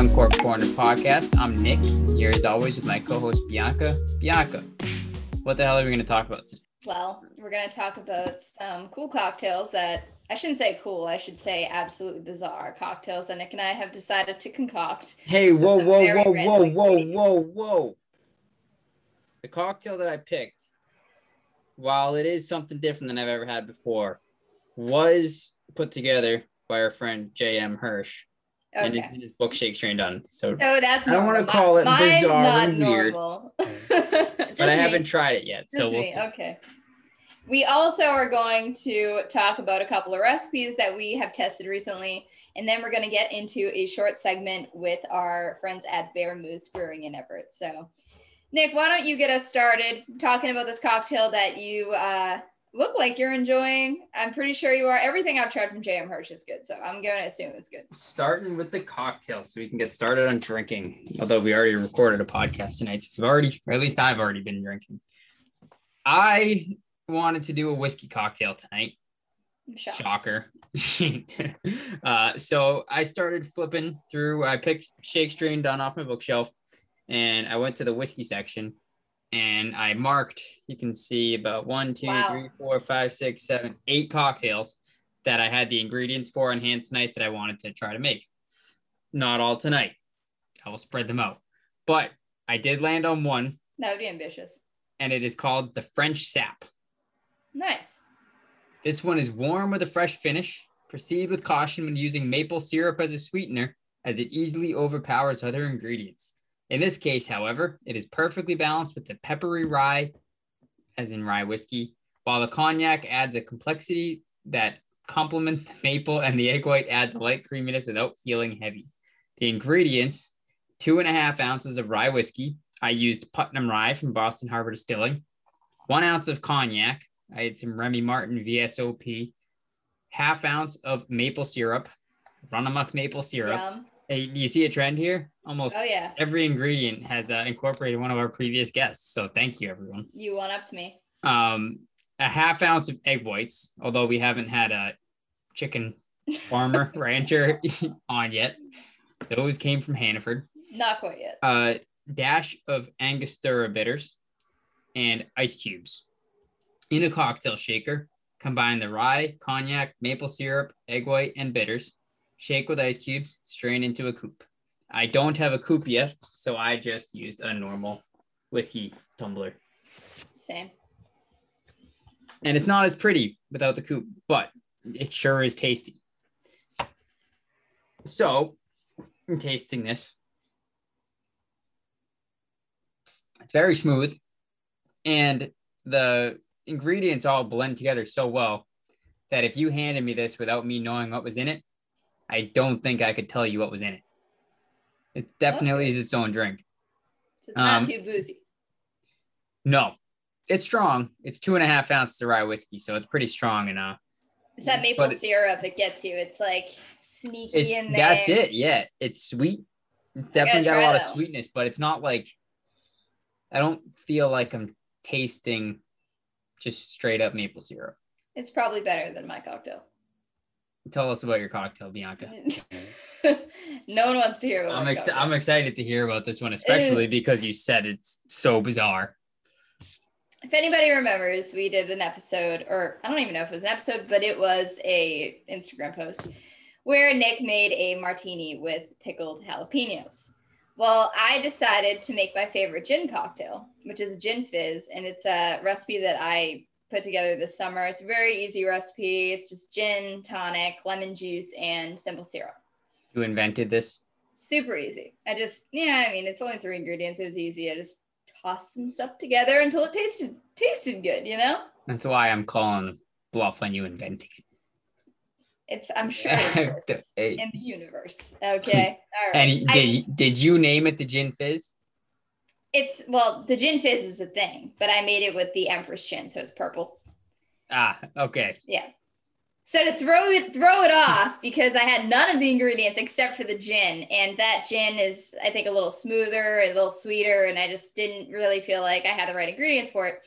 Hi, everyone. Welcome to the Uncorked Corner podcast. I'm Nick, here as always with my co host Bianca. Bianca, what the hell are we going to talk about today? Well, we're going to talk about some cool cocktails that I shouldn't say cool, I should say absolutely bizarre cocktails that Nick and I have decided to concoct. Hey, whoa, whoa, whoa, whoa, whoa, whoa, whoa. The cocktail that I picked, while it is something different than I've ever had before, was put together by our friend J.M. Hirsch and Okay. it's in his book Shake Strain Done. So, So that's I don't wanna call it Mine's bizarre not and weird. normal. but I haven't tried it yet. So Just we'll me. see. Okay. We also are going to talk about a couple of recipes that we have tested recently, and then we're going to get into a short segment with our friends at BearMoose Brewing in Everett. So, Nick, why don't you get us started talking about this cocktail that you uh, look like you're enjoying? I'm pretty sure you are. Everything I've tried from JM Hirsch is good, so I'm going to assume it's good. starting with the cocktail so we can get started on drinking. Although we already recorded a podcast tonight, so we've already, or at least I've already been drinking. I wanted to do a whiskey cocktail tonight. Shocker. uh, so I started flipping through. I picked Shake Strain Done off my bookshelf, and I went to the whiskey section, and I marked. You can see about one, two, Wow. three, four, five, six, seven, eight cocktails that I had the ingredients for on hand tonight that I wanted to try to make. Not all tonight. I will spread them out, but I did land on one, That would be ambitious. and it is called the French Sap. Nice. This one is warm with a fresh finish. Proceed with caution when using maple syrup as a sweetener, as it easily overpowers other ingredients. In this case, however, it is perfectly balanced with the peppery rye, as in rye whiskey, while the cognac adds a complexity that complements the maple, and the egg white adds a light creaminess without feeling heavy. The ingredients two and a half ounces of rye whiskey. I used Putnam rye from Boston Harbor Distilling, one ounce of cognac, I had some Remy Martin VSOP, half ounce of maple syrup, Runamok maple syrup. Yum. Hey, do you see a trend here? Almost Oh, yeah. every ingredient has uh, incorporated one of our previous guests. So thank you, everyone. You one up to me. Um, a half ounce of egg whites, although we haven't had a chicken farmer rancher on yet. Those came from Hannaford. Not quite yet. A dash of Angostura bitters and ice cubes. In a cocktail shaker, combine the rye, cognac, maple syrup, egg white, and bitters. Shake with ice cubes, strain into a coupe. I don't have a coupe yet, so I just used a normal whiskey tumbler. Same. And it's not as pretty without the coupe, but it sure is tasty. So, in tasting this, it's very smooth, and the ingredients all blend together so well that if you handed me this without me knowing what was in it, I don't think I could tell you what was in it. It definitely Okay. is its own drink. Not Um, too boozy. No, it's strong. It's two and a half ounces of rye whiskey, so it's pretty strong and uh It's that maple syrup. It gets you. It's like sneaky it's in there. that's it. Yeah, it's sweet. It's definitely got a lot of sweetness, but it's not like I don't feel like I'm tasting just straight up maple syrup. It's probably better than my cocktail. Tell us about your cocktail, Bianca. no one wants to hear about I'm ex- cocktail. I'm excited to hear about this one, especially eh. because you said it's so bizarre. if anybody remembers, we did an episode, or I don't even know if it was an episode, but it was a Instagram post where Nick made a martini with pickled jalapenos. Well, I decided to make my favorite gin cocktail, which is gin fizz, and it's a recipe that I put together this summer. It's a very easy recipe. It's just gin, tonic, lemon juice, and simple syrup. You invented this. Super easy. I just, yeah, I mean, it's only three ingredients. It was easy. I just tossed some stuff together until it tasted tasted good. You know, That's why I'm calling bluff on you inventing it. it's I'm sure it exists Hey, in the universe. Okay, all right. and I- did, did you name it the gin fizz? It's well, the gin fizz is a thing, but I made it with the Empress gin, so it's purple. Ah, okay. Yeah. So to throw it throw it off because I had none of the ingredients except for the gin, and that gin is I think a little smoother a little sweeter, and I just didn't really feel like I had the right ingredients for it.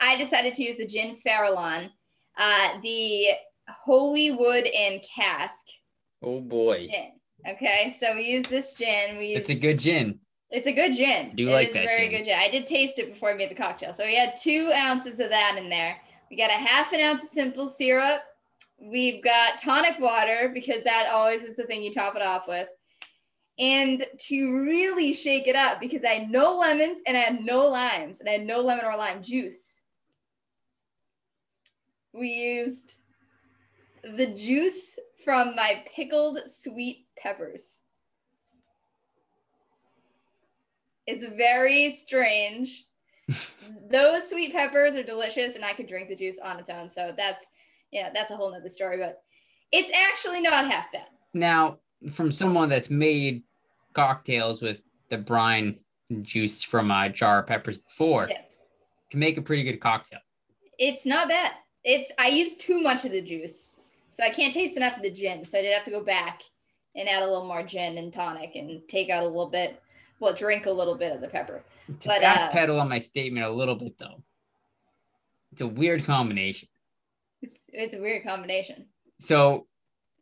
I decided to use the gin Farallon, uh, the Holywood and Cask Oh boy. gin. Okay, so we use this gin. We use It's a good gin. It's a good gin. do It like is that very gin. good gin. I did taste it before I made the cocktail. So we had two ounces of that in there. We got a half an ounce of simple syrup. We've got tonic water because that always is the thing you top it off with. And to really shake it up, because I had no lemons and I had no limes and I had no lemon or lime juice. We used the juice from my pickled sweet peppers. It's very strange. Those sweet peppers are delicious, and I could drink the juice on its own. So that's yeah, that's a whole nother story. But it's actually not half bad. Now, from someone that's made cocktails with the brine juice from a jar of peppers before, Yes, can make a pretty good cocktail. it's not bad. It's I used too much of the juice, so I can't taste enough of the gin. So I did have to go back and add a little more gin and tonic and take out a little bit. Well, drink a little bit of the pepper. To But, uh, backpedal on my statement a little bit though, it's a weird combination. It's, it's a weird combination. So,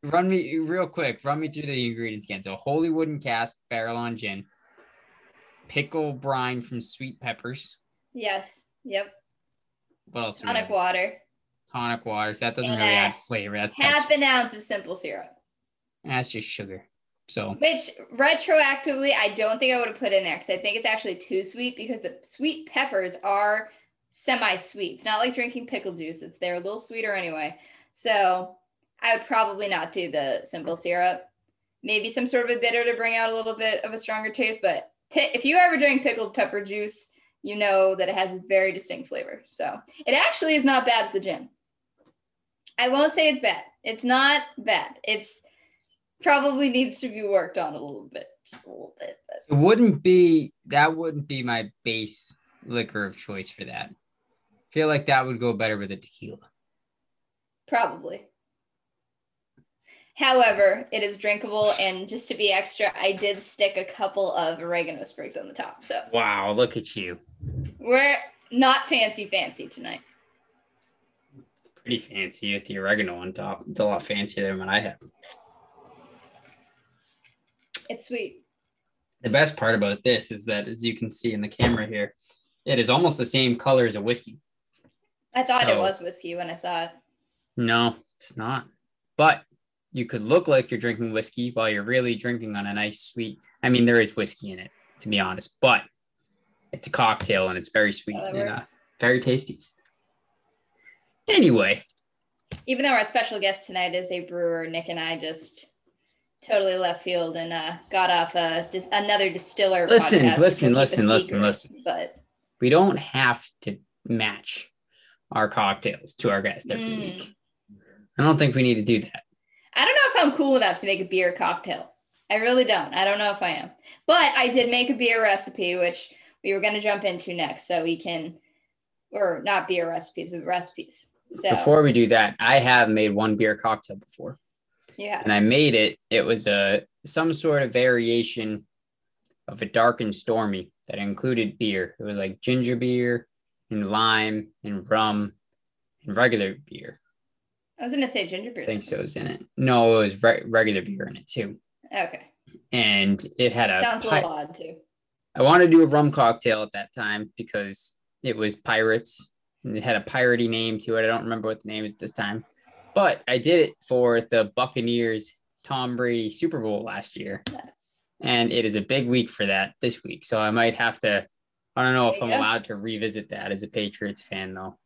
run me real quick. Run me through the ingredients again. So, holy wooden cask barrel on gin, pickle brine from sweet peppers. Yes. Yep. What else? Tonic water. Tonic water. So that doesn't And, really uh, add flavor. That's Half text- an ounce of simple syrup. that's just sugar. So Which retroactively, I don't think I would have put in there because I think it's actually too sweet because the sweet peppers are semi sweet. It's not like drinking pickle juice, it's they're a little sweeter anyway. So I would probably not do the simple syrup. Maybe some sort of a bitter to bring out a little bit of a stronger taste. But if you ever drink pickled pepper juice, you know that it has a very distinct flavor. So it actually is not bad at the gym. I won't say it's bad. It's not bad. It's probably needs to be worked on a little bit, just a little bit. But it wouldn't be that wouldn't be my base liquor of choice for that. I feel like that would go better with a tequila. probably. However, it is drinkable, and just to be extra, I did stick a couple of oregano sprigs on the top. So Wow, look at you. we're not fancy, fancy tonight. It's Pretty fancy with the oregano on top. It's a lot fancier than what I have. It's sweet. The best part about this is that, as you can see in the camera here, it is almost the same color as a whiskey. I thought it was whiskey when I saw it. No, it's not. But you could look like you're drinking whiskey while you're really drinking on a nice sweet. I mean, there is whiskey in it, to be honest, but it's a cocktail and it's very sweet and uh, very tasty. Anyway, Even though our special guest tonight is a brewer, Nick and I just totally left field and uh, got off a, dis- another distiller. Listen, listen, we'll keep a listen, listen, listen. But we don't have to match our cocktails to our guests every Mm. week. I don't think we need to do that. I don't know if I'm cool enough to make a beer cocktail. I really don't. I don't know if I am. But I did make a beer recipe, which we were going to jump into next. So we can, or not beer recipes, but recipes. So, Before we do that, I have made one beer cocktail before. Yeah. and I made it. It was a some sort of variation of a dark and stormy that included beer. It was like ginger beer and lime and rum and regular beer. I was to say ginger beer. I think so was in it. No, it was re- regular beer in it too. Okay. And it had a. Sounds a little odd too. I wanted to do a rum cocktail at that time because it was pirates and it had a piratey name to it. I don't remember what the name is this time, but I did it for the Buccaneers Tom Brady Super Bowl last year. And it is a big week for that this week. So I might have to, I don't know if I'm allowed to revisit that as a Patriots fan though.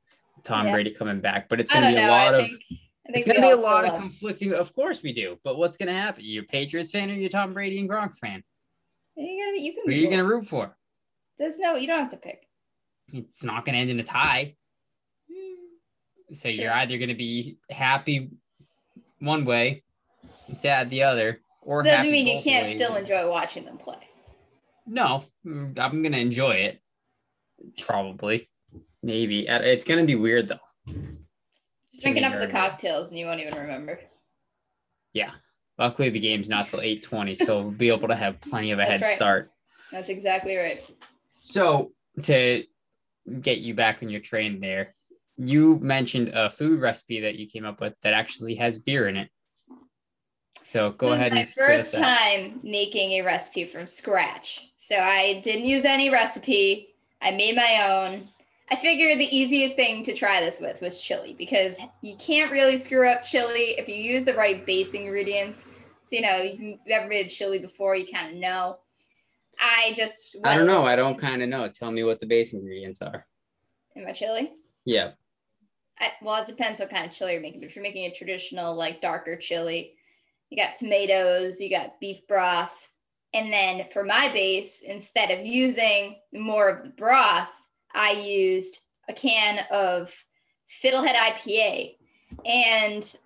Tom Yeah. Brady coming back, but it's going to be a know. lot I of think, it's going to be a lot of love- conflicting. Of course we do, but what's going to happen? You a Patriots fan or you a Tom Brady and Gronk fan? You, gotta, you can Who are you going to root for? There's no, you don't have to pick. It's not going to end in a tie. So you're either going to be happy one way, and sad the other, or Doesn't mean you can't ways. still enjoy watching them play. No, mm, I'm going to enjoy it. Probably, maybe. It's going to be weird though. Just drinking Can be enough of the cocktails and you won't even remember. Yeah. Luckily, the game's not till 8:20, so we'll be able to have plenty of a That's head right. start. That's exactly right. So to get you back on your train there, you mentioned a food recipe that you came up with that actually has beer in it. So go this ahead. is my first time making a recipe from scratch. So I didn't use any recipe. I made my own. I figured the easiest thing to try this with was chili because you can't really screw up chili if you use the right base ingredients. So you know, if you've ever made a chili before, you kind of know. I just I don't know. I don't kind of know. Tell me what the base ingredients are. in my chili. Yeah. I, well, it depends what kind of chili you're making. But if you're making a traditional, like darker chili, you got tomatoes, you got beef broth. And then for my base, instead of using more of the broth, I used a can of Fiddlehead IPA. And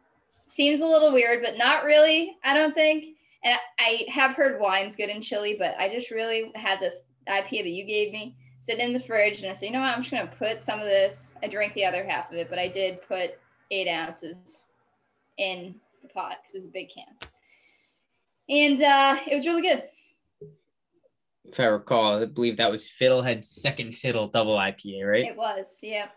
seems a little weird, but not really, I don't think. And I have heard wine's good in chili, but I just really had this IPA that you gave me sit in the fridge and I said, you know what, I'm just gonna put some of this. I drank the other half of it, but I did put eight ounces in the pot because it was a big can. And uh, it was really good. If I recall, I believe that was Fiddlehead's second fiddle double IPA, right? It was, yeah.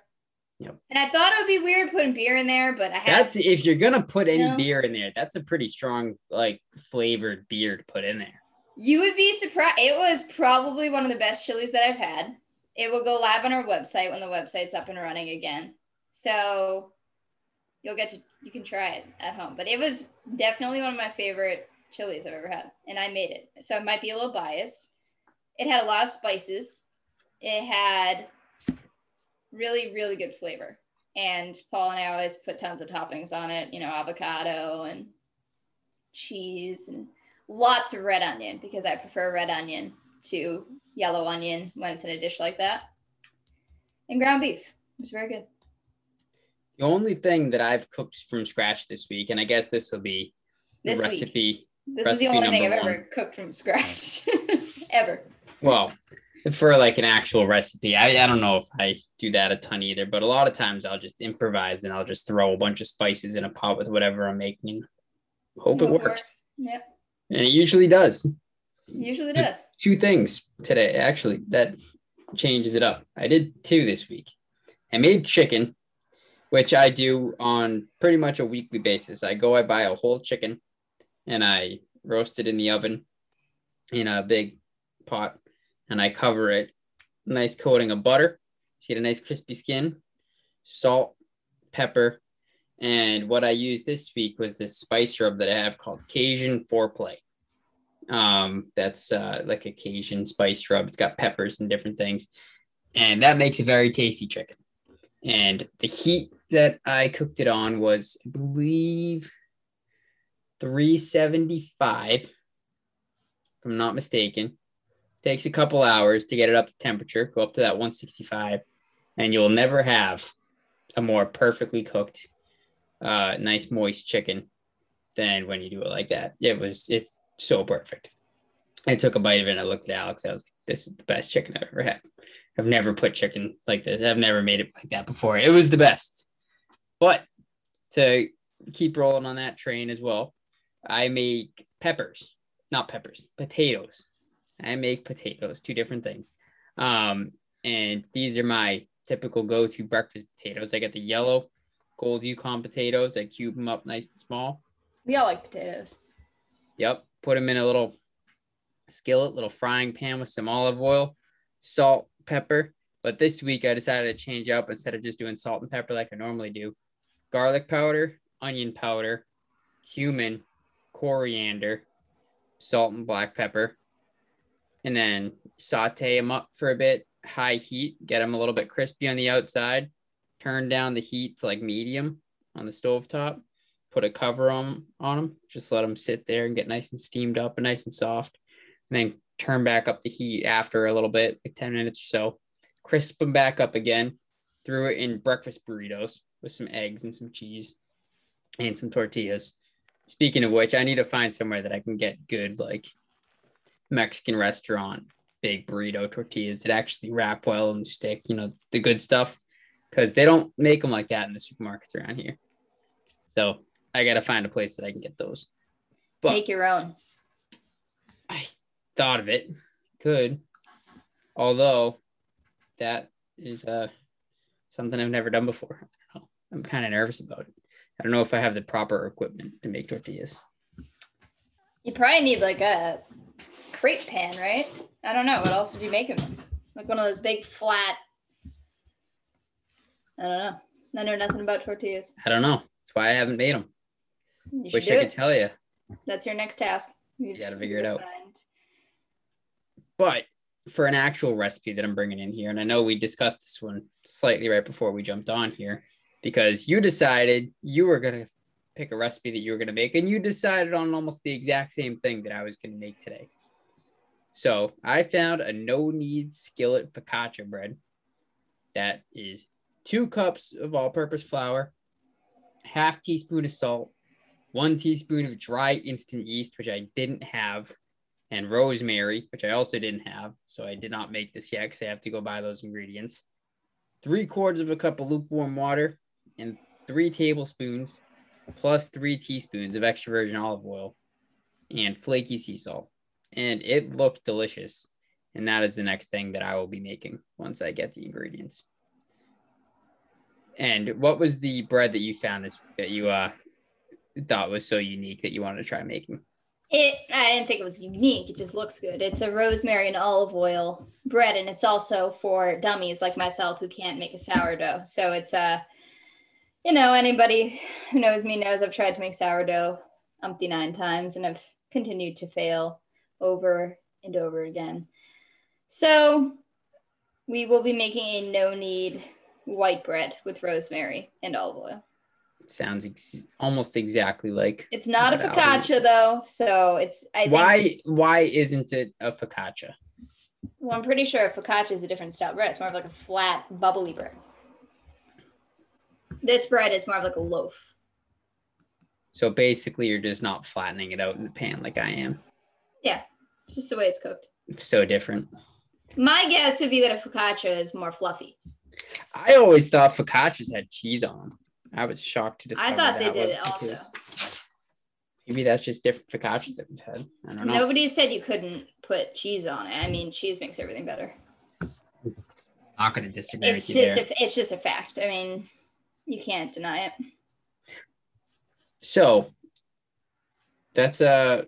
Yep. And I thought it would be weird putting beer in there, but I had That's if you're gonna put any No. beer in there, that's a pretty strong, like flavored beer to put in there. You would be surprised. It was probably one of the best chilies that I've had. It will go live on our website when the website's up and running again. So you'll get to you can try it at home. But it was definitely one of my favorite chilies I've ever had. And I made it. So it might be a little biased. It had a lot of spices. It had really, really good flavor. And Paul and I always put tons of toppings on it, you know, avocado and cheese and lots of red onion because I prefer red onion to yellow onion when it's in a dish like that. And ground beef. It was very good. The only thing that I've cooked from scratch this week, and I guess this will be the This week. recipe. This is the only thing I've number ever cooked from scratch. ever. Well, for like an actual recipe, I, I don't know if I do that a ton either, but a lot of times I'll just improvise and I'll just throw a bunch of spices in a pot with whatever I'm making. and Hope it Hope it works. Yep. And it usually does. Usually does. two things today actually that changes it up. I did two this week. I made chicken, which I do on pretty much a weekly basis. I go, I buy a whole chicken and I roast it in the oven in a big pot and I cover it nice coating of butter. See the nice crispy skin, salt, pepper, and what I used this week was this spice rub that I have called Cajun Foreplay. Um, that's uh, like a Cajun spice rub. It's got peppers and different things, and that makes a very tasty chicken. And the heat that I cooked it on was, I believe, 375, if I'm not mistaken. Takes a couple hours to get it up to temperature, go up to that 165, and you'll never have a more perfectly cooked, uh, nice moist chicken than when you do it like that. It was it's so perfect. I took a bite of it and I looked at Alex. I was like, this is the best chicken I've ever had. I've never put chicken like this. I've never made it like that before. It was the best. But to keep rolling on that train as well, I make peppers, not peppers, potatoes. I make potatoes, two different things. Um, and these are my typical go-to breakfast potatoes. I get the yellow gold Yukon potatoes. I cube them up nice and small. We all like potatoes. Yep. Put them in a little skillet, little frying pan with some olive oil, salt, pepper. But this week I decided to change up instead of just doing salt and pepper like I normally do. Garlic powder, onion powder, cumin, coriander, salt and black pepper. And then saute them up for a bit, high heat, get them a little bit crispy on the outside. Turn down the heat to like medium on the stove top put a cover on on them. Just let them sit there and get nice and steamed up and nice and soft. And then turn back up the heat after a little bit, like 10 minutes or so. Crisp them back up again. Threw it in breakfast burritos with some eggs and some cheese and some tortillas. Speaking of which, I need to find somewhere that I can get good, like Mexican restaurant, big burrito tortillas that actually wrap well and stick, you know, the good stuff. Because they don't make them like that in the supermarkets around here. So I gotta find a place that I can get those. But Make your own. I thought of it, could, although that is uh something I've never done before. I don't know. I'm kind of nervous about it. I don't know if I have the proper equipment to make tortillas. You probably need like a crepe pan, right? I don't know. What else would you make them? Like one of those big flat. I don't know. I know nothing about tortillas. I don't know. That's why I haven't made them. You Wish I could it. tell you. That's your next task. you've gotta figure it out. But for an actual recipe that I'm bringing in here, and I know we discussed this one slightly right before we jumped on here, because you decided you were gonna pick a recipe that you were gonna make, and you decided on almost the exact same thing that I was gonna make today. So I found a no-knead skillet focaccia bread that is two cups of all-purpose flour, half teaspoon of salt, one teaspoon of dry instant yeast, which I didn't have, and rosemary, which I also didn't have. So I did not make this yet because I have to go buy those ingredients. Three quarters of a cup of lukewarm water and three tablespoons plus three teaspoons of extra virgin olive oil and flaky sea salt. And it looked delicious. And that is the next thing that I will be making once I get the ingredients. And what was the bread that you found this that you uh thought was so unique that you wanted to try making? It. I didn't think it was unique. It just looks good. It's a rosemary and olive oil bread, and it's also for dummies like myself who can't make a sourdough. So it's a, you know, anybody who knows me knows I've tried to make sourdough umpty nine times, and I've continued to fail over and over again. So we will be making a no-knead white bread with rosemary and olive oil. It sounds ex- almost exactly like It's not a focaccia though, so it's I think, why why isn't it a focaccia? Well, I'm pretty sure focaccia is a different style bread. It's more of like a flat, bubbly bread. This bread is more of like a loaf. So basically, you're just not flattening it out in the pan like I am. Yeah, just the way it's cooked. So different. My guess would be that a focaccia is more fluffy. I always thought focaccias had cheese on them. I was shocked to discover I thought they did it the also. Maybe that's just different focaccias that we've had. I don't know. Nobody said you couldn't put cheese on it. I mean, cheese makes everything better. not going to disagree It's with you just there. a, it's just a fact. I mean, you can't deny it. So that's uh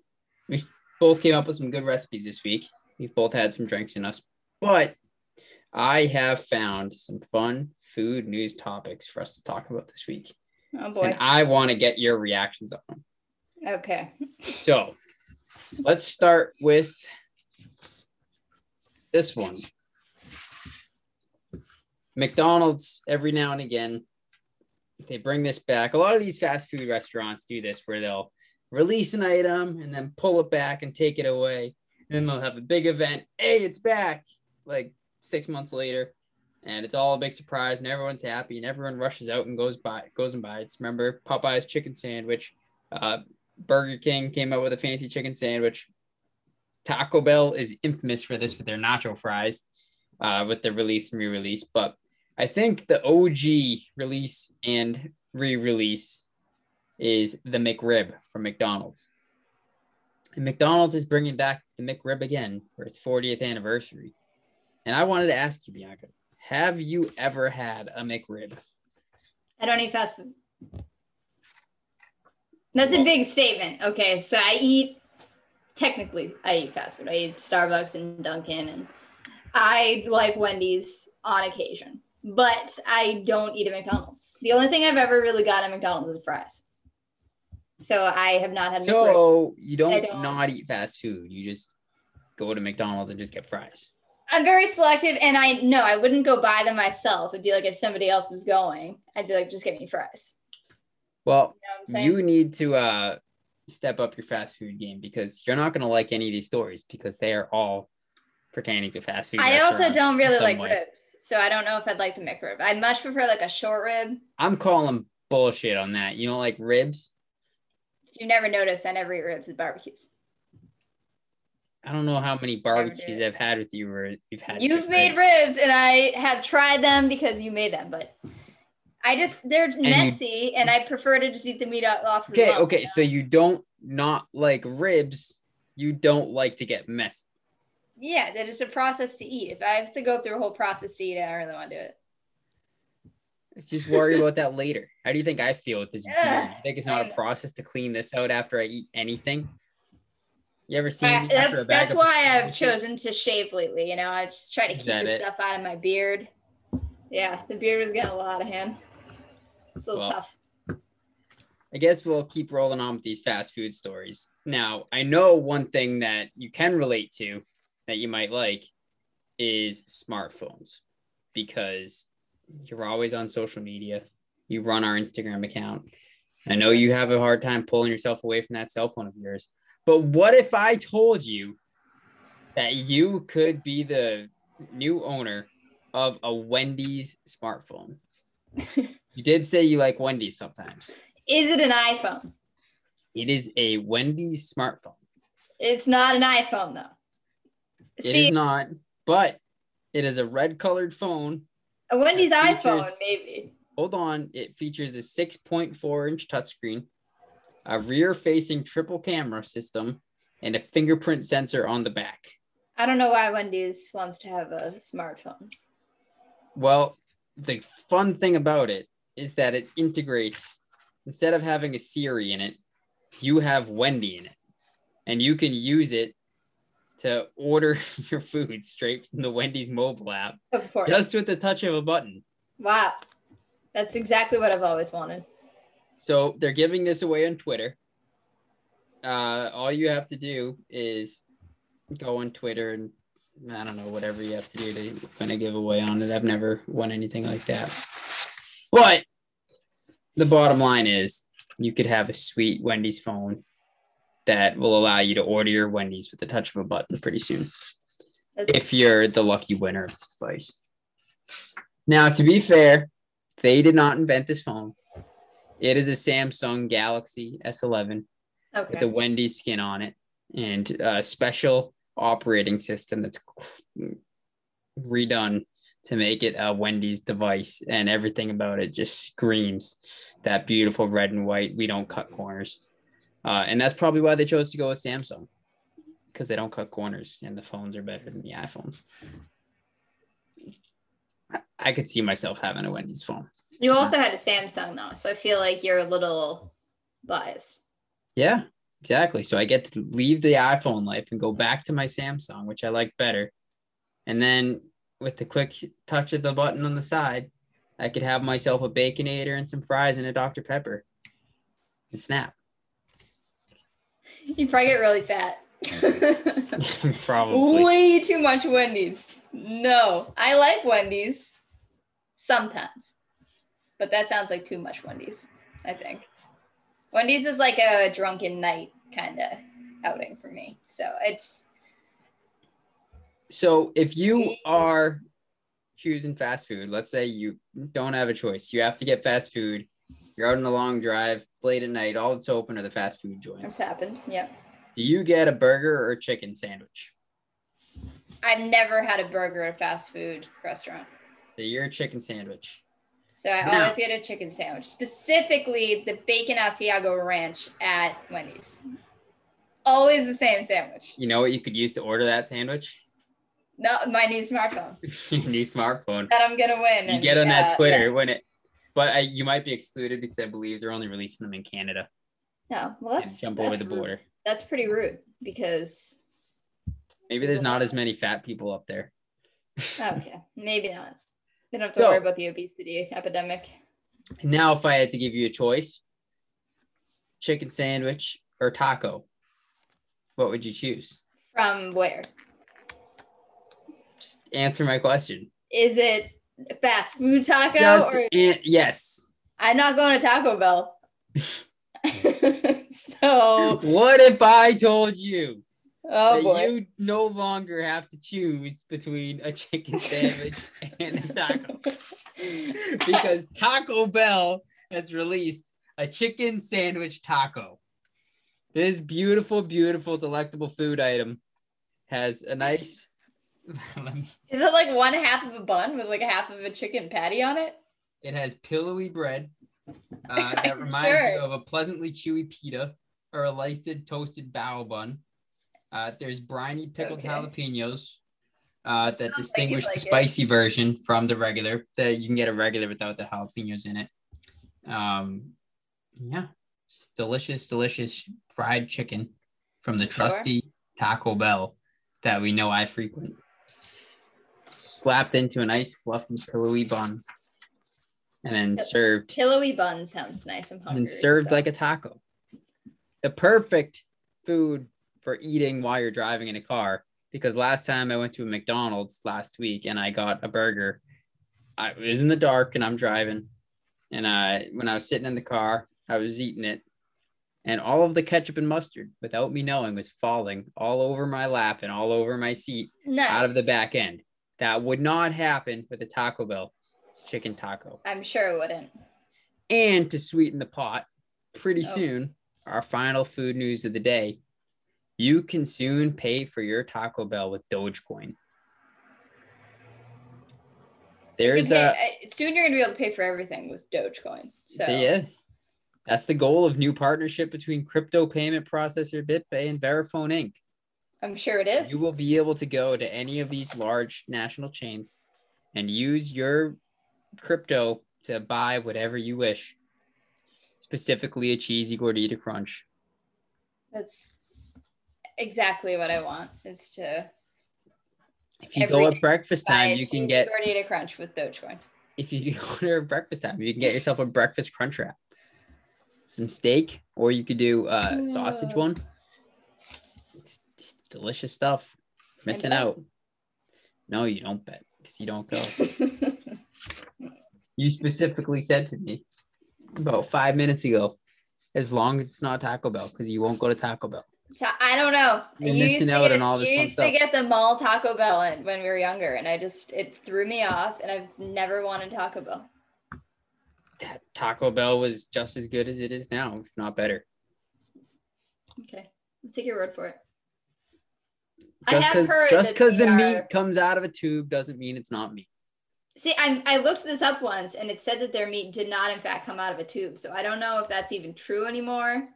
we both came up with some good recipes this week. We've both had some drinks in us, but I have found some fun food news topics for us to talk about this week. Oh And. I want to get your reactions on them. Okay. So let's start with this one. McDonald's every now and again, they bring this back. A lot of these fast food restaurants do this where they'll release an item and then pull it back and take it away. And then they'll have a big event. Hey, it's back like six months later. And it's all a big surprise, and everyone's happy, and everyone rushes out and goes by goes and buys. Remember Popeye's chicken sandwich, uh, Burger King came out with a fancy chicken sandwich. Taco Bell is infamous for this with their nacho fries, uh, with the release and re-release. But I think the OG release and re-release is the McRib from McDonald's. And McDonald's is bringing back the McRib again for its 40th anniversary. And I wanted to ask you, Bianca, have you ever had a McRib? I don't eat fast food. That's a big statement. Okay, so I eat technically I eat fast food. I eat Starbucks and Dunkin' and I like Wendy's on occasion, but I don't eat at McDonald's. The only thing I've ever really got at McDonald's is fries. So I have not had McRib. so you don't, don't- not eat fast food. You just go to McDonald's and just get fries. I'm very selective, and I no, I wouldn't go buy them myself. It'd be like if somebody else was going, I'd be like, just get me fries. Well, You know what I'm saying? you need to uh step up your fast food game because you're not going to like any of these stories because they are all pertaining to fast food. I also don't really like way. ribs, so I don't know if I'd like the McRib. I'd much prefer like a short rib. I'm calling bullshit on that. You don't like ribs? You never noticed, I never eat ribs at barbecues. I don't know how many barbecues I've had with you where you've had. You've made ribs, and I have tried them because you made them, but I just they're you- messy, and I prefer to just eat the meat off. Okay, lump, okay. you know? So you don't not like ribs. You don't like to get messy. yeah, that is a process to eat. If I have to go through a whole process to eat, it, I don't really want to do it. Just worry about that later. How do you think I feel with this You think it's I not a process to clean this out after I eat anything? You ever seen? I- me after a that's bag that's why I've chosen to shave lately. You know, I just try to keep the it? stuff out of my beard. Yeah, the beard was getting a lot of hand. It's a little Well, tough. I guess we'll keep rolling on with these fast food stories. Now, I know one thing that you can relate to that you might like is smartphones because you're always on social media. You run our Instagram account. I know you have a hard time pulling yourself away from that cell phone of yours. But what if I told you that you could be the new owner of a Wendy's smartphone? you did say you like Wendy's sometimes. Is it an iPhone? It is a Wendy's smartphone. It's not an iPhone though. It See, is not, but it is a red colored phone. a Wendy's it iPhone, maybe. Hold on. It features a 6.4 inch touchscreen, a rear facing triple camera system, and a fingerprint sensor on the back. I don't know why Wendy's wants to have a smartphone. Well, the fun thing about it is that it integrates, instead of having a Siri in it, you have Wendy in it. And you can use it to order your food straight from the Wendy's mobile app Of course. just with the touch of a button. Wow. That's exactly what I've always wanted. So they're giving this away on Twitter. Uh, all you have to do is go on Twitter and I don't know whatever you have to do to win a giveaway on it. I've never won anything like that. But the bottom line is you could have a sweet Wendy's phone that will allow you to order your Wendy's with the touch of a button pretty soon That's, if you're the lucky winner of this device. Now, to be fair, they did not invent this phone. It is a Samsung Galaxy S11 with okay. the Wendy's skin on it and a special operating system that's redone to make it a Wendy's device. And everything about it just screams that beautiful red and white. We don't cut corners. Uh, and that's probably why they chose to go with Samsung because they don't cut corners and the phones are better than the iPhones. I could see myself having a Wendy's phone. You also had a Samsung though, so I feel like you're a little biased. Yeah, exactly. So I get to leave the iPhone life and go back to my Samsung, which I like better. And then with the quick touch of the button on the side, I could have myself a baconator and some fries and a Dr. Pepper. And snap. You probably get really fat. Probably. Way too much Wendy's. No, I like Wendy's sometimes, but that sounds like too much Wendy's. I think Wendy's is like a drunken night kind of outing for me. So it's So if you are choosing fast food, let's say you don't have a choice, you have to get fast food. You're out on a long drive, late at night, all that's open are the fast food it's joints. happened. Yep. Do you get a burger or a chicken sandwich? I've never had a burger at a fast food restaurant. So you're a chicken sandwich. So I Now- always get a chicken sandwich, specifically the bacon Asiago ranch at Wendy's. Always the same sandwich. You know what you could use to order that sandwich? No, my new smartphone Your new smartphone. that I'm gonna win. You and, get on that uh, Twitter yeah. when it, but I, you might be excluded because I believe they're only releasing them in Canada No, well that's jump that's over the rude. border. That's pretty rude because Maybe there's not as many fat people up there. okay, maybe not. They don't have to So- worry about the obesity epidemic. Now, if I had to give you a choice, chicken sandwich or taco, what would you choose? From where? Just answer my question. Is it fast food taco Just or an- yes. I'm not going to Taco Bell. so What if I told you oh boy. you no longer have to choose between a chicken sandwich and a taco? because Taco Bell has released a chicken sandwich taco. This beautiful, beautiful, delectable food item has a nice. me- Is it like one half of a bun with like a half of a chicken patty on it? it has pillowy bread uh, that reminds you of a pleasantly chewy pita or a laced toasted bao bun. Uh, there's briny pickled Okay. jalapenos uh, that distinguish like the it. spicy version from the regular. That you can get a regular without the jalapenos in it. Um, yeah, it's delicious, delicious fried chicken from the Sure. trusty Taco Bell that we know I frequent. Slapped into a nice fluffy pillowy bun. And then Yep. served Pillowy bun sounds nice. I'm hungry. and served so- like a taco. The perfect food for eating while you're driving in a car. Because last time I went to a McDonald's last week and I got a burger. I was in the dark and I'm driving. And I when I was sitting in the car, I was eating it. And all of the ketchup and mustard, without me knowing, was falling all over my lap and all over my seat nice. out of the back end. That would not happen with a Taco Bell chicken taco. I'm sure it wouldn't. And to sweeten the pot, pretty Oh. soon, our final food news of the day. You can soon pay for your Taco Bell with Dogecoin. There's You a pay- soon you're gonna be able to pay for everything with Dogecoin. So yeah. That's the goal of new partnership between crypto payment processor BitPay and Verifone Inc. I'm sure it is. You will be able to go to any of these large national chains and use your crypto to buy whatever you wish. Specifically, a cheesy gordita crunch. That's exactly what I want. Is to If you go at breakfast time, you can get. gordita crunch with Dogecoin. If you go to breakfast time, you can get yourself a breakfast crunch wrap, some steak, or you could do a sausage one. It's delicious stuff. Missing out. No, you don't bet because you don't go. you specifically said to me about five minutes ago, as long as it's not Taco Bell, because you won't go to Taco Bell. I don't know. You're You missing used to out get, on all this fun used stuff. to get the mall Taco Bell when we were younger, and I just it threw me off, and I've never wanted Taco Bell. That Taco Bell was just as good as it is now, if not better. Okay, I'll take your word for it. I Just have because heard just because the they meat comes out of a tube doesn't mean it's not meat. See, I I looked this up once, and it said that their meat did not, in fact, come out of a tube. So I don't know if that's even true anymore.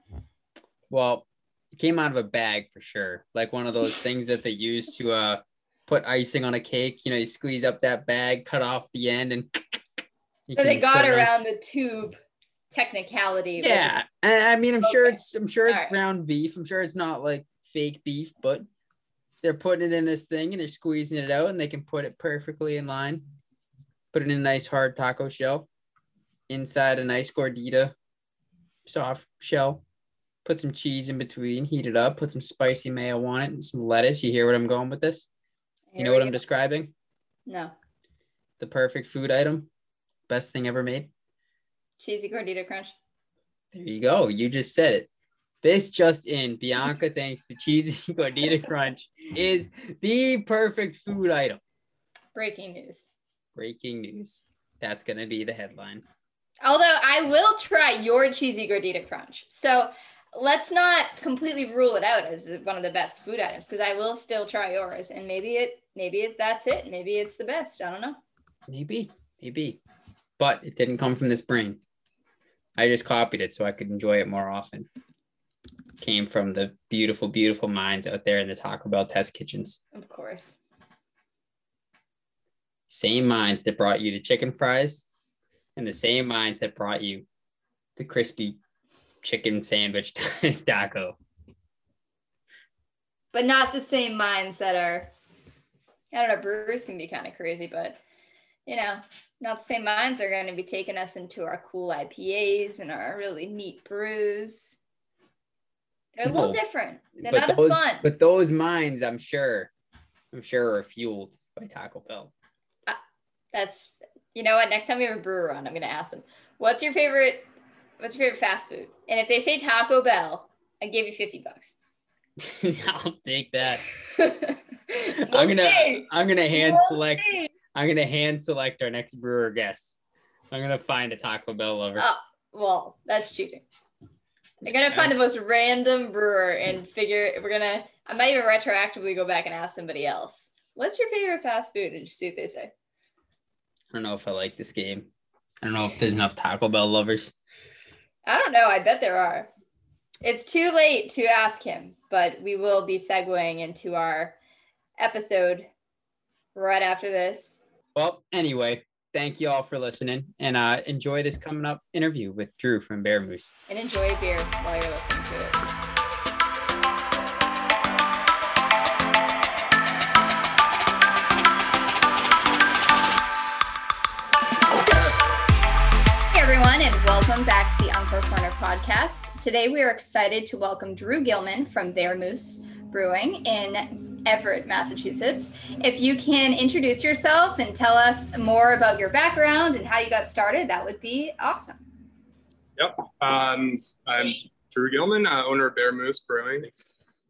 Well, it came out of a bag for sure, like one of those things that they use to uh put icing on a cake. You know, you squeeze up that bag, cut off the end, and So they got on- around the tube technicality. Yeah, I I mean, I'm sure it's I'm sure it's ground beef. I'm sure it's not like fake beef, but they're putting it in this thing and they're squeezing it out, and they can put it perfectly in line. Put it in a nice hard taco shell, inside a nice gordita, soft shell. Put some cheese in between, heat it up, put some spicy mayo on it, and some lettuce. You hear what I'm going with this? You know what I'm describing? No The perfect food item, best thing ever made. cheesy gordita crunch. There you go. You just said it. This just in, Bianca thinks the cheesy gordita crunch is the perfect food item. Breaking news. Breaking news. That's gonna be the headline. Although I will try your cheesy gordita crunch. So let's not completely rule it out as one of the best food items because I will still try yours and maybe it maybe it, that's it. Maybe it's the best. I don't know. Maybe, maybe. But it didn't come from this brain. I just copied it so I could enjoy it more often. Came from the beautiful, beautiful minds out there in the Taco Bell test kitchens. Of course. Same minds that brought you the chicken fries and the same minds that brought you the crispy chicken sandwich taco. But not the same minds that are I don't know, brewers can be kind of crazy, but you know, not the same minds are going to be taking us into our cool IPAs and our really neat brews. They're a little No, different. They're but not those, as fun. but those minds, I'm sure, I'm sure are fueled by Taco Bell. Uh, that's you know what? Next time we have a brewer on, I'm gonna ask them, what's your favorite what's your favorite fast food? And if they say Taco Bell, I give you 50 bucks. I'll take that. We'll I'm gonna see. I'm gonna hand We'll select see. I'm gonna hand select our next brewer guest. I'm gonna find a Taco Bell lover. Oh, well, that's cheating. I'm gonna find the most random brewer and figure we're gonna I might even retroactively go back and ask somebody else. What's your favorite fast food? And just see what they say. I don't know if I like this game. I don't know if there's enough Taco Bell lovers. I don't know. I bet there are. It's too late to ask him, but we will be segueing into our episode right after this. Well, anyway, thank you all for listening and uh, enjoy this coming up interview with Drew from BearMoose. And enjoy a beer while you're listening to it. Podcast. Today we are excited to welcome Drew Gilman from BearMoose Brewing in Everett, Massachusetts. If you can introduce yourself and tell us more about your background and how you got started, that would be awesome. Yep. Um, I'm Drew Gilman, uh, owner of BearMoose Brewing.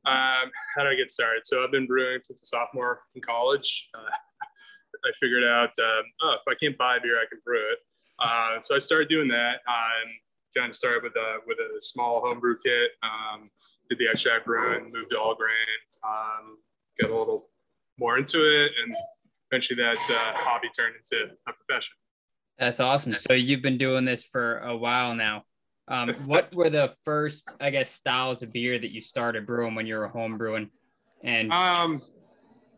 Um, how did I get started? So I've been brewing since a sophomore in college. Uh, I figured out, um, oh, if I can't buy beer, I can brew it. Uh, so I started doing that. Um, kind of started with a with a small homebrew kit. Um, did the extract brewing, moved to all grain, um, got a little more into it, and eventually that uh, hobby turned into a profession. That's awesome. So you've been doing this for a while now. Um, what were the first, I guess, styles of beer that you started brewing when you were home brewing? And um,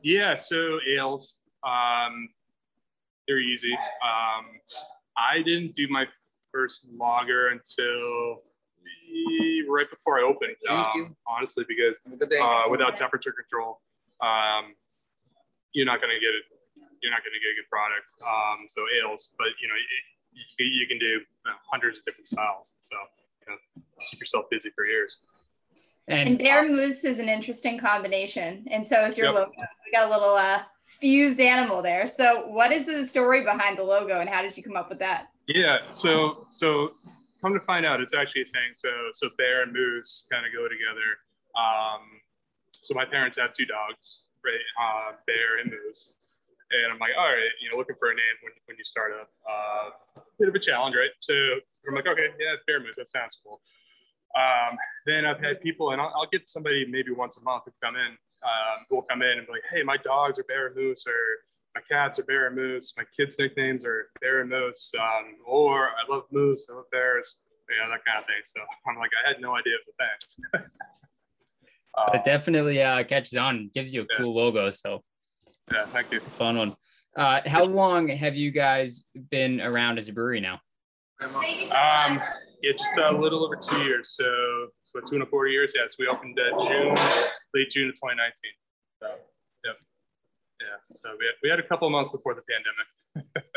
yeah, so ales, um, they're easy. Um, I didn't do my first lager until right before I opened. Um, honestly, because uh, without temperature control, um, you're not going to get it. You're not going to get a good product. Um, so ales, but you know, you, you can do you know, hundreds of different styles. So you know, keep yourself busy for years. And, and bear moose is an interesting combination, and so is your yep. logo. We got a little uh, fused animal there. So, what is the story behind the logo, and how did you come up with that? Yeah, so so come to find out, it's actually a thing. So so bear and moose kind of go together. Um, so my parents have two dogs, right? Uh, bear and moose. And I'm like, all right, you know, looking for a name when, when you start up. Uh, bit of a challenge, right? So I'm like, okay, yeah, bear moose, that sounds cool. Um, then I've had people, and I'll, I'll, get somebody maybe once a month to come in, um, who will come in and be like, hey, my dogs are bear and moose, or my cats are bear and moose. My kids' nicknames are bear and moose. Um, or I love moose. I love bears. You know that kind of thing. So I'm like, I had no idea it was a thing. um, it definitely uh, catches on. Gives you a yeah. cool logo. So yeah, thank you. It's a fun one. Uh, how long have you guys been around as a brewery now? Um, yeah, just a little over two years. So, so two and a quarter years. Yes, we opened uh, June, late June of 2019. So, yep. Yeah. So we had, we had a couple of months before the pandemic.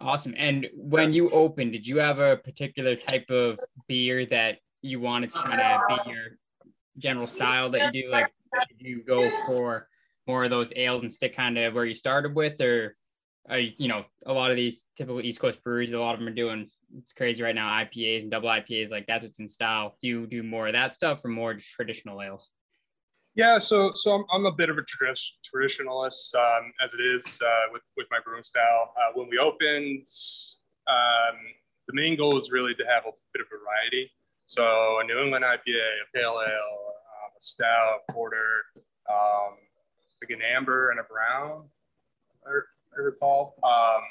awesome. And when you opened, did you have a particular type of beer that you wanted to kind of be your general style that you know, a lot of these typical East Coast breweries, a lot of them are doing it's crazy right now IPAs and double IPAs, like that's what's in style. Do you do more of that stuff or more traditional ales? Yeah, so so I'm, I'm a bit of a tradi- traditionalist um, as it is uh, with with my brewing style. Uh, when we opened, um, the main goal is really to have a bit of variety. So a New England IPA, a pale ale, um, a stout, porter, um, like an amber and a brown. I recall um,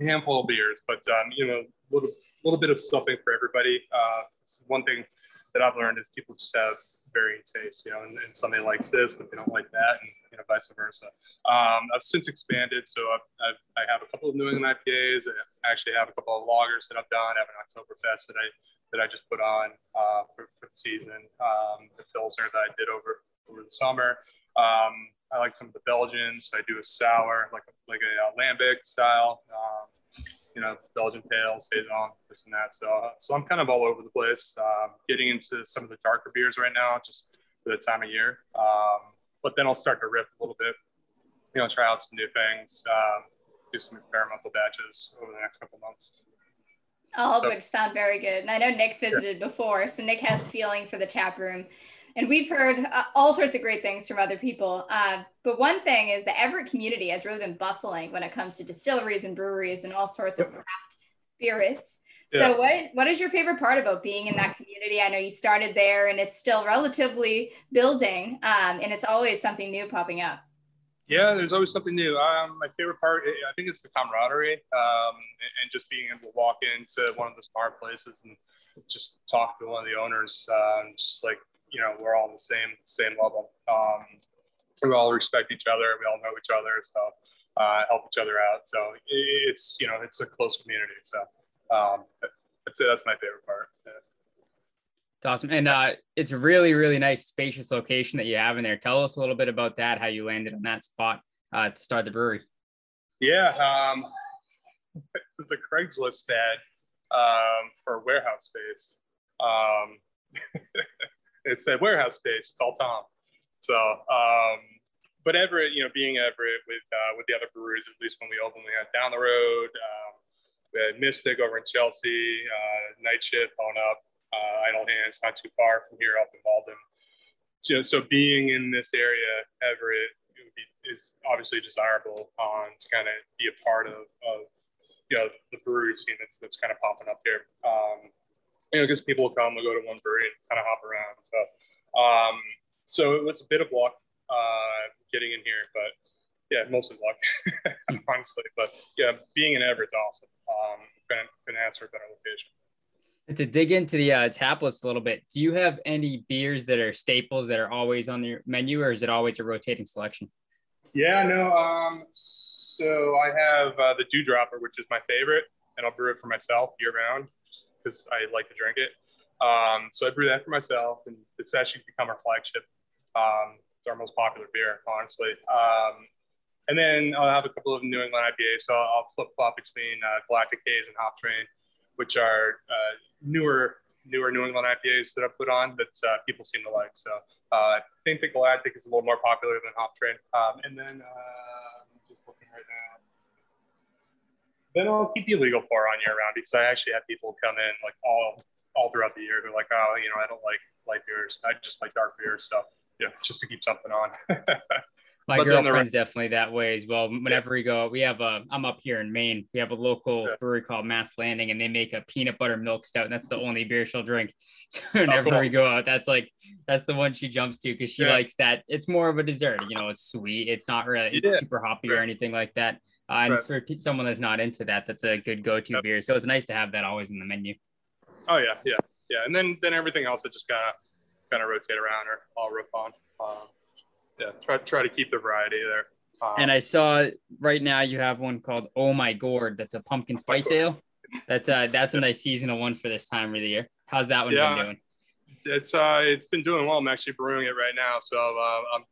a handful of beers, but um, you know, a little little bit of something for everybody. Uh, one thing that I've learned is people just have varying tastes, you know, and, and, somebody likes this, but they don't like that, and you know, vice versa. Um, I've since expanded, so I've, I've, I have a couple of New England IPAs. I actually have a couple of lagers that I've done. I have an Oktoberfest that I that I just put on uh, for, for, the season. Um, the Pilsner that I did over over the summer. Um, I like some of the Belgians. I do a sour, like a, like a, a lambic style. Um, you know, Belgian pale, saison, this and that. So, uh, so I'm kind of all over the place. Um, getting into some of the darker beers right now, just for the time of year. Um, but then I'll start to riff a little bit. You know, try out some new things, um, do some experimental batches over the next couple months. All of so, which sound very good. And I know Nick's visited yeah. before, so Nick has feeling for the tap room and we've heard uh, all sorts of great things from other people. Uh, but one thing is the Everett community has really been bustling when it comes to distilleries and breweries and all sorts of craft spirits. Yeah. So what what is your favorite part about being in that community? I know you started there and it's still relatively building, um, and it's always something new popping up. Yeah, there's always something new. Um, my favorite part, I think, it's the camaraderie um, and, just being able to walk into one of the small places and just talk to one of the owners, uh, just like you know we're all on the same same level. Um, we all respect each other. We all know each other, so uh, help each other out. So it's you know it's a close community. So um, say that's my favorite part. Yeah. It's awesome, and uh, it's a really really nice spacious location that you have in there. Tell us a little bit about that. How you landed on that spot uh, to start the brewery. Yeah, um, it's a Craigslist ad um, for warehouse space. Um, it said warehouse space, call Tom. So, um, but Everett, you know, being Everett with uh, with the other breweries, at least when we opened, we had down the road. Um, we had Mystic over in Chelsea, uh, Night Shift on up, uh, Idle Hands, not too far from here up in Malden. So, so being in this area, Everett is obviously desirable um, to kind of be a part of, of you know, the brewery scene that's, that's kind of popping up here. Um, you know, because people will come, they'll go to one brewery and kind of hop around. So, um, so it was a bit of luck uh, getting in here, but yeah, mostly luck, honestly. But yeah, being in Everett's awesome. Um, couldn't, couldn't ask for a better location to dig into the uh, tap list a little bit, do you have any beers that are staples that are always on your menu, or is it always a rotating selection? Yeah, no. Um, so I have uh, the Dewdropper, which is my favorite, and I'll brew it for myself year round just because I like to drink it. Um, so I brew that for myself, and it's actually become our flagship. Um, it's our most popular beer, honestly. Um, and then I'll have a couple of New England IPAs. So I'll flip flop between uh, Galactic Haze and Hop Train, which are uh, newer newer New England IPAs that I put on that uh, people seem to like. So uh, I think the Galactic is a little more popular than Hop Train. Um, and then uh, I'm just looking right now. Then I'll keep the illegal pour on year round because I actually have people come in like all all throughout the year who are like, oh, you know, I don't like light beers. I just like dark beers stuff. Yeah, just to keep something on. My but girlfriend's definitely that way as well. Whenever yeah. we go, we have a. I'm up here in Maine. We have a local yeah. brewery called Mast Landing, and they make a peanut butter milk stout, and that's the only beer she'll drink. So oh, whenever oh, cool. we go out, that's like that's the one she jumps to because she yeah. likes that. It's more of a dessert. You know, it's sweet. It's not really super hoppy or anything like that. Uh, and right. for someone that's not into that, that's a good go-to yep. beer. So it's nice to have that always in the menu. Oh yeah, yeah, yeah. And then then everything else that just kind of kind of rotate around or all riff on. Um, yeah, try try to keep the variety there. Um, and I saw right now you have one called Oh My Gourd. That's a pumpkin spice ale. That's uh that's a nice seasonal one for this time of the year. How's that one yeah, been doing? It's uh it's been doing well. I'm actually brewing it right now, so uh, I'm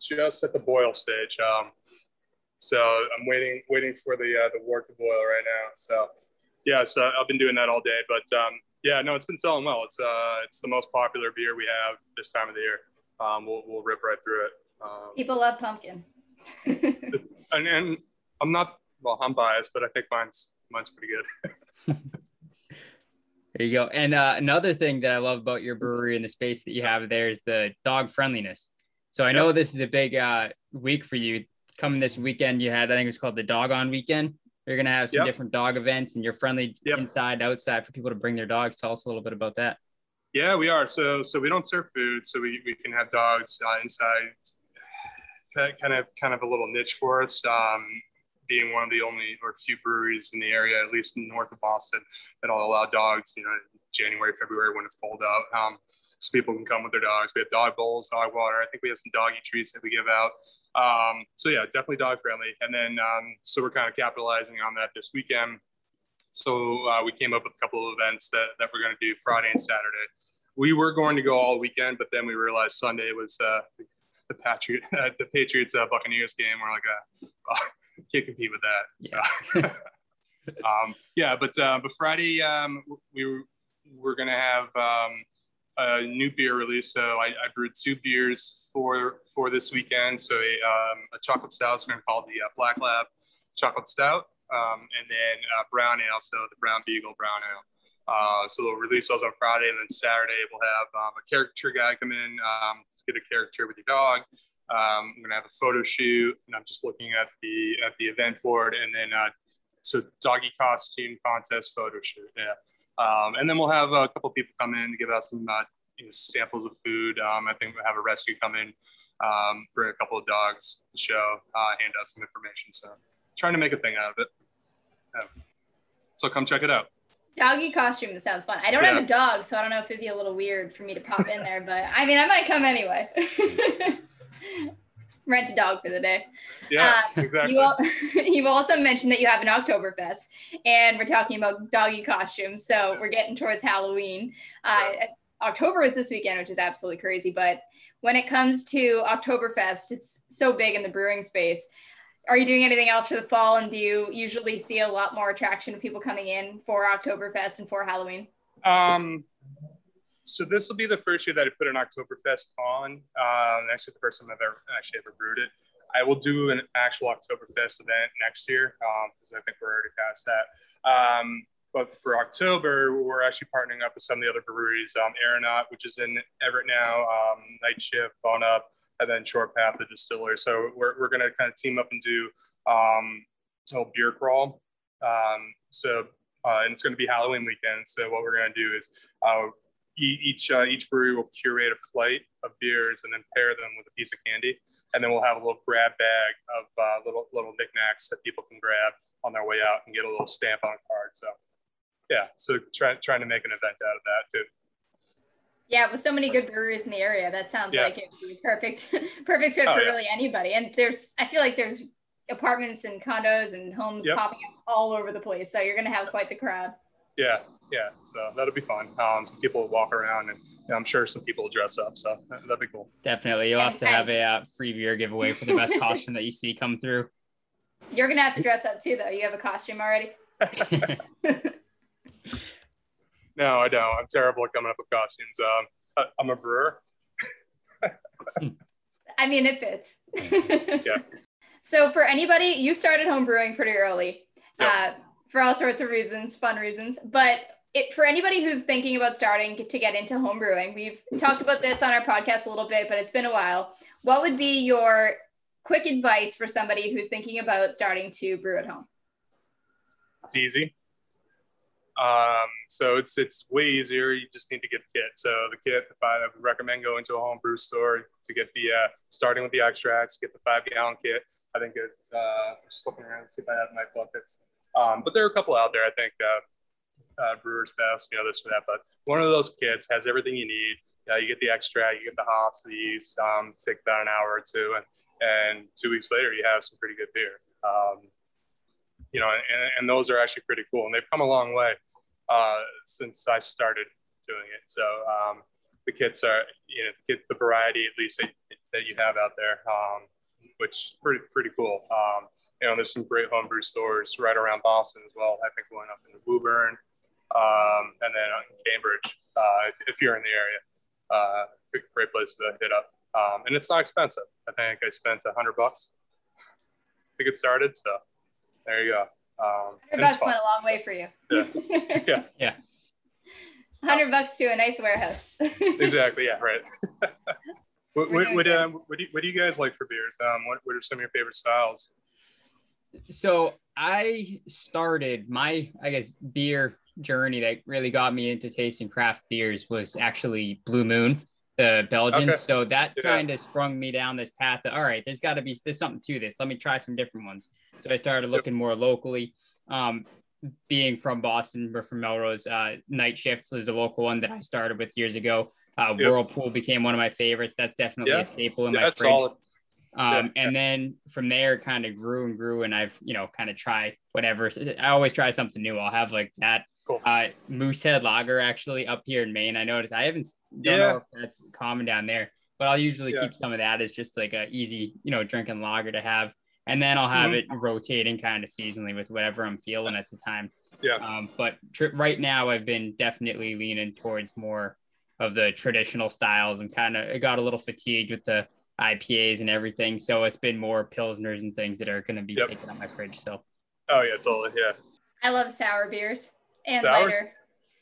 just at the boil stage. Um, so I'm waiting waiting for the uh, the wort to boil right now. So yeah, so I've been doing that all day. But um, yeah, no, it's been selling well. It's uh it's the most popular beer we have this time of the year. Um, we'll we'll rip right through it. Um, People love pumpkin. and, and I'm not well, I'm biased, but I think mine's mine's pretty good. there you go. And uh, another thing that I love about your brewery and the space that you have there is the dog friendliness. So I know yep. this is a big uh, week for you. Coming this weekend, you had I think it was called the Dog On Weekend. You're gonna have some yep. different dog events, and you're friendly yep. inside, outside for people to bring their dogs. Tell us a little bit about that. Yeah, we are. So so we don't serve food, so we, we can have dogs uh, inside kind of kind of a little niche for us. Um, being one of the only or few breweries in the area, at least north of Boston, that'll allow dogs. You know, January, February when it's cold out, um, so people can come with their dogs. We have dog bowls, dog water. I think we have some doggy treats that we give out. Um, so yeah, definitely dog friendly. And then um, so we're kind of capitalizing on that this weekend. So uh, we came up with a couple of events that, that we're going to do Friday and Saturday. We were going to go all weekend, but then we realized Sunday was uh, the Patriot, uh, the Patriots uh, Buccaneers game. We're like, uh, can't compete with that. Yeah. So, um, yeah, but uh, but Friday um, we were, we're gonna have um, a new beer release. So I, I, brewed two beers for for this weekend. So a, um, a chocolate stout is going to the uh, Black Lab Chocolate Stout, um, and then uh, brown ale, so the Brown Beagle Brown Ale. Uh, so they'll release those on Friday, and then Saturday we'll have um, a caricature guy come in, um, get a caricature with your dog. I'm gonna have a photo shoot, and I'm just looking at the at the event board, and then uh, so doggy costume contest photo shoot. Yeah, um, and then we'll have a couple people come in to give out some uh, you know, samples of food. Um, I think we'll have a rescue come in, um, bring a couple of dogs to show, uh, hand out some information. So trying to make a thing out of it. Yeah. So come check it out. Doggy costume sounds fun. I don't yeah. have a dog, so I don't know if it'd be a little weird for me to pop in there, but I mean, I might come anyway. Rent a dog for the day. Yeah, uh, exactly. You all, you've also mentioned that you have an Oktoberfest, and we're talking about doggy costumes. So we're getting towards Halloween. Uh, yeah. October is this weekend, which is absolutely crazy. But when it comes to Oktoberfest, it's so big in the brewing space are you doing anything else for the fall? And do you usually see a lot more attraction of people coming in for Oktoberfest and for Halloween? Um, so this will be the first year that I put an Oktoberfest on. Um, actually, the first time I've ever actually ever brewed it. I will do an actual Oktoberfest event next year because um, I think we're already past that. Um, but for October, we're actually partnering up with some of the other breweries, um, Aeronaut, which is in Everett now, um, Night Shift, Bone Up, and then Short Path, the distillery. So we're, we're going to kind of team up and do um, a beer crawl. Um, so uh, and it's going to be Halloween weekend. So what we're going to do is uh, each uh, each brewery will curate a flight of beers and then pair them with a piece of candy, and then we'll have a little grab bag of uh, little little knickknacks that people can grab on their way out and get a little stamp on a card. So yeah, so try, trying to make an event out of that too. Yeah, with so many good breweries in the area, that sounds yeah. like it would be perfect, perfect fit oh, for yeah. really anybody. And there's, I feel like there's apartments and condos and homes yep. popping up all over the place, so you're gonna have quite the crowd. Yeah, yeah. So that'll be fun. Um, some people will walk around, and you know, I'm sure some people will dress up. So that'd be cool. Definitely, you'll have to have a uh, free beer giveaway for the best costume that you see come through. You're gonna have to dress up too, though. You have a costume already. no, I don't. I'm terrible at coming up with costumes. Um, I'm a brewer. I mean, it fits. yeah. So for anybody, you started home brewing pretty early yep. uh, for all sorts of reasons, fun reasons. But it, for anybody who's thinking about starting to get into home brewing, we've talked about this on our podcast a little bit, but it's been a while. What would be your quick advice for somebody who's thinking about starting to brew at home? It's easy. Um, so it's it's way easier. You just need to get the kit. So the kit, if I would recommend going to a home brew store to get the uh, starting with the extracts, get the five gallon kit. I think it's uh, just looking around to see if I have my buckets. Um, but there are a couple out there. I think uh, uh, Brewer's Best, you know, this or that. But one of those kits has everything you need. Uh, you get the extract, you get the hops, the yeast. Um, take about an hour or two, and and two weeks later you have some pretty good beer. Um, you know, and, and those are actually pretty cool, and they've come a long way uh, since I started doing it. So um, the kits are, you know, get the variety at least that, that you have out there, um, which is pretty pretty cool. Um, you know, there's some great homebrew stores right around Boston as well. I think going up into Woburn, um, and then in Cambridge, uh, if, if, you're in the area, uh, great place to hit up. Um, and it's not expensive. I think I spent a hundred bucks to get started. So there you go. Um, hundred bucks went a long way for you. Yeah. yeah. yeah. Hundred bucks to a nice warehouse. exactly. Yeah. Right. what, what, what, um, what, do you, what do you guys like for beers? Um, what, what are some of your favorite styles? So I started my, I guess, beer journey that really got me into tasting craft beers was actually Blue Moon the Belgians. Okay. So that yeah. kind of sprung me down this path that, all right, there's got to be there's something to this. Let me try some different ones. So I started looking more locally. Um, being from Boston or from Melrose, uh, Night Shifts is a local one that I started with years ago. Uh, yep. Whirlpool became one of my favorites. That's definitely yeah. a staple in yeah, my fridge. Solid. Um, and then from there, kind of grew and grew, and I've you know kind of tried whatever. I always try something new. I'll have like that Cool. Uh, Moosehead Lager actually up here in Maine. I noticed I haven't don't yeah. know if that's common down there, but I'll usually yeah. keep some of that as just like a easy, you know, drinking lager to have, and then I'll have mm-hmm. it rotating kind of seasonally with whatever I'm feeling at the time. Yeah. Um, but tr- right now I've been definitely leaning towards more of the traditional styles and kind of got a little fatigued with the IPAs and everything. So it's been more pilsners and things that are going to be yep. taken out my fridge. So. Oh yeah, totally. Yeah. I love sour beers and Sours? lighter.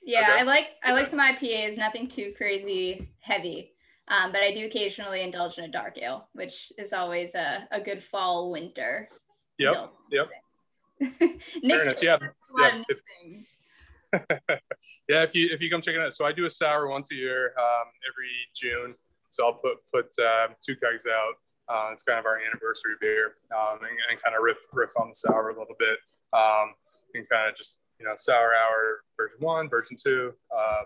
Yeah, okay. I like I like some IPAs, nothing too crazy heavy. Um, but I do occasionally indulge in a dark ale, which is always a, a good fall winter. Yep. Yep. Fairness, yeah. Yeah. If, yeah, if you if you come check it out. So I do a sour once a year, um, every June. So I'll put put um, two kegs out. Uh, it's kind of our anniversary beer, um, and, and, kind of riff riff on the sour a little bit, um, and kind of just you know, Sour Hour version one, version two, uh,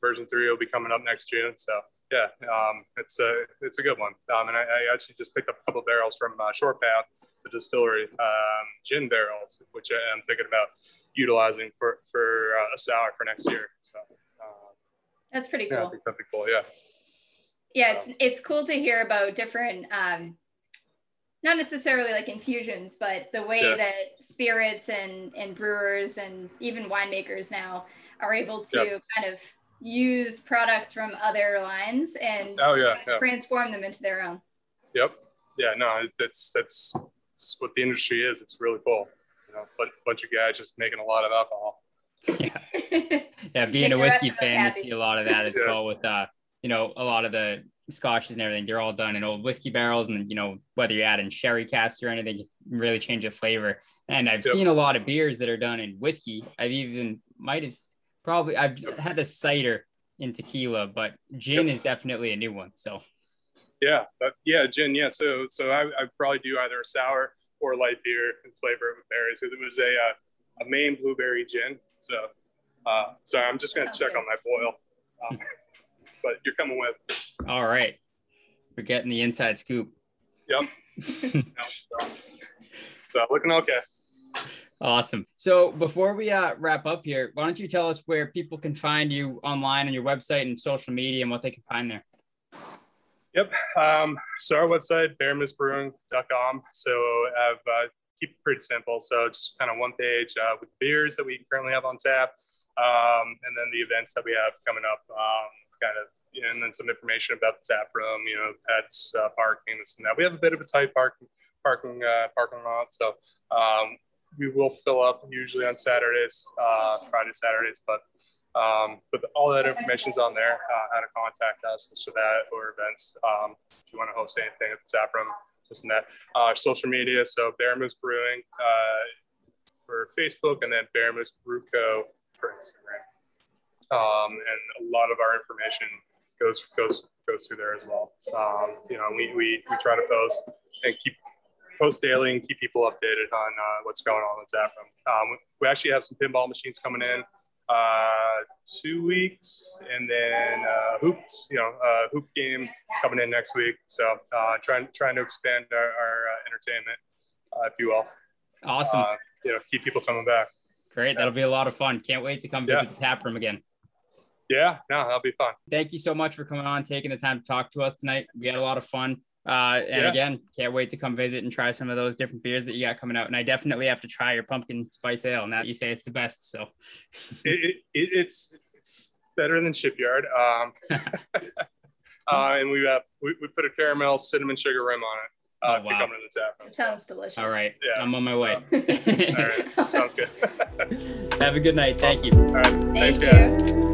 version three will be coming up next June. So yeah, um, it's a it's a good one. Um, and I, I, actually just picked up a couple of barrels from uh, Short Path, the distillery, um, gin barrels, which I'm thinking about utilizing for for uh, a sour for next year. So uh, that's pretty cool. Yeah, that'd be cool. Yeah. Yeah, it's it's cool to hear about different um, not necessarily like infusions, but the way Yeah. that spirits and and brewers and even winemakers now are able to Yep. kind of use products from other lines and Oh yeah, yeah. transform them into their own. Yep. Yeah. No, that's that's, that's what the industry is. It's really cool. You know, but a bunch of guys just making a lot of alcohol. Yeah. Yeah, being a whiskey fan, you see a lot of that as Yeah. well with uh, you know, a lot of the scotches and everything. They're all done in old whiskey barrels, and you know, whether you add in sherry cask or anything, you can really change the flavor. And I've Yep. seen a lot of beers that are done in whiskey. I've even might have probably I've Yep. had a cider in tequila, but gin is definitely a new one. So Yeah. But yeah, gin. Yeah. So so I I probably do either a sour or light beer and flavor it with berries. Because it was a uh, a Maine blueberry gin. So uh, sorry, I'm just gonna check good. on my boil. Um, but you're coming with. all right, we're getting the inside scoop. Yep. So, so looking okay. Awesome. So before we uh, wrap up here, why don't you tell us where people can find you online on your website and social media and what they can find there? Yep. Um, so our website, bearmoosebrewing.com. So I've uh, keep it pretty simple. So just kind of one page uh, with beers that we currently have on tap, um, and then the events that we have coming up. Um, kind of, you know, and then some information about the tap room. You know, pets, uh, parking, this and that. We have a bit of a tight parking parking uh, parking lot, so um, we will fill up usually on Saturdays, uh, Friday, Saturdays, but um, but all that information is on there, uh, how to contact us, this or that, or events. Um, if you want to host anything at the tap room, this and that. Uh, social media, so BearMoose Brewing uh, for Facebook, and then BearMoose Brew Co. for Instagram. Um, and a lot of our information goes goes goes through there as well. Um, you know, we, we we try to post and keep post daily and keep people updated on uh, what's going on tap room. Um, we actually have some pinball machines coming in uh, two weeks, and then uh, hoops, you know, uh, hoop game coming in next week. So uh, trying trying to expand our, our uh, entertainment, uh, if you will. Awesome. Uh, you know, keep people coming back. Great. That'll be a lot of fun. Can't wait to come visit the tap room again. Yeah, no, that'll be fun. Thank you so much for coming on, taking the time to talk to us tonight. We had a lot of fun. Uh, and Yeah. again, can't wait to come visit and try some of those different beers that you got coming out. And I definitely have to try your pumpkin spice ale. Now you say it's the best. So It, it, it, it's it's better than Shipyard. Um, uh, and we have we, we put a caramel cinnamon sugar rim on it. Uh, Oh, wow. coming to the tap sounds delicious. all right. Yeah. I'm on my way. All right, sounds good. have a good night. Thank you. All right, thanks, Thank guys.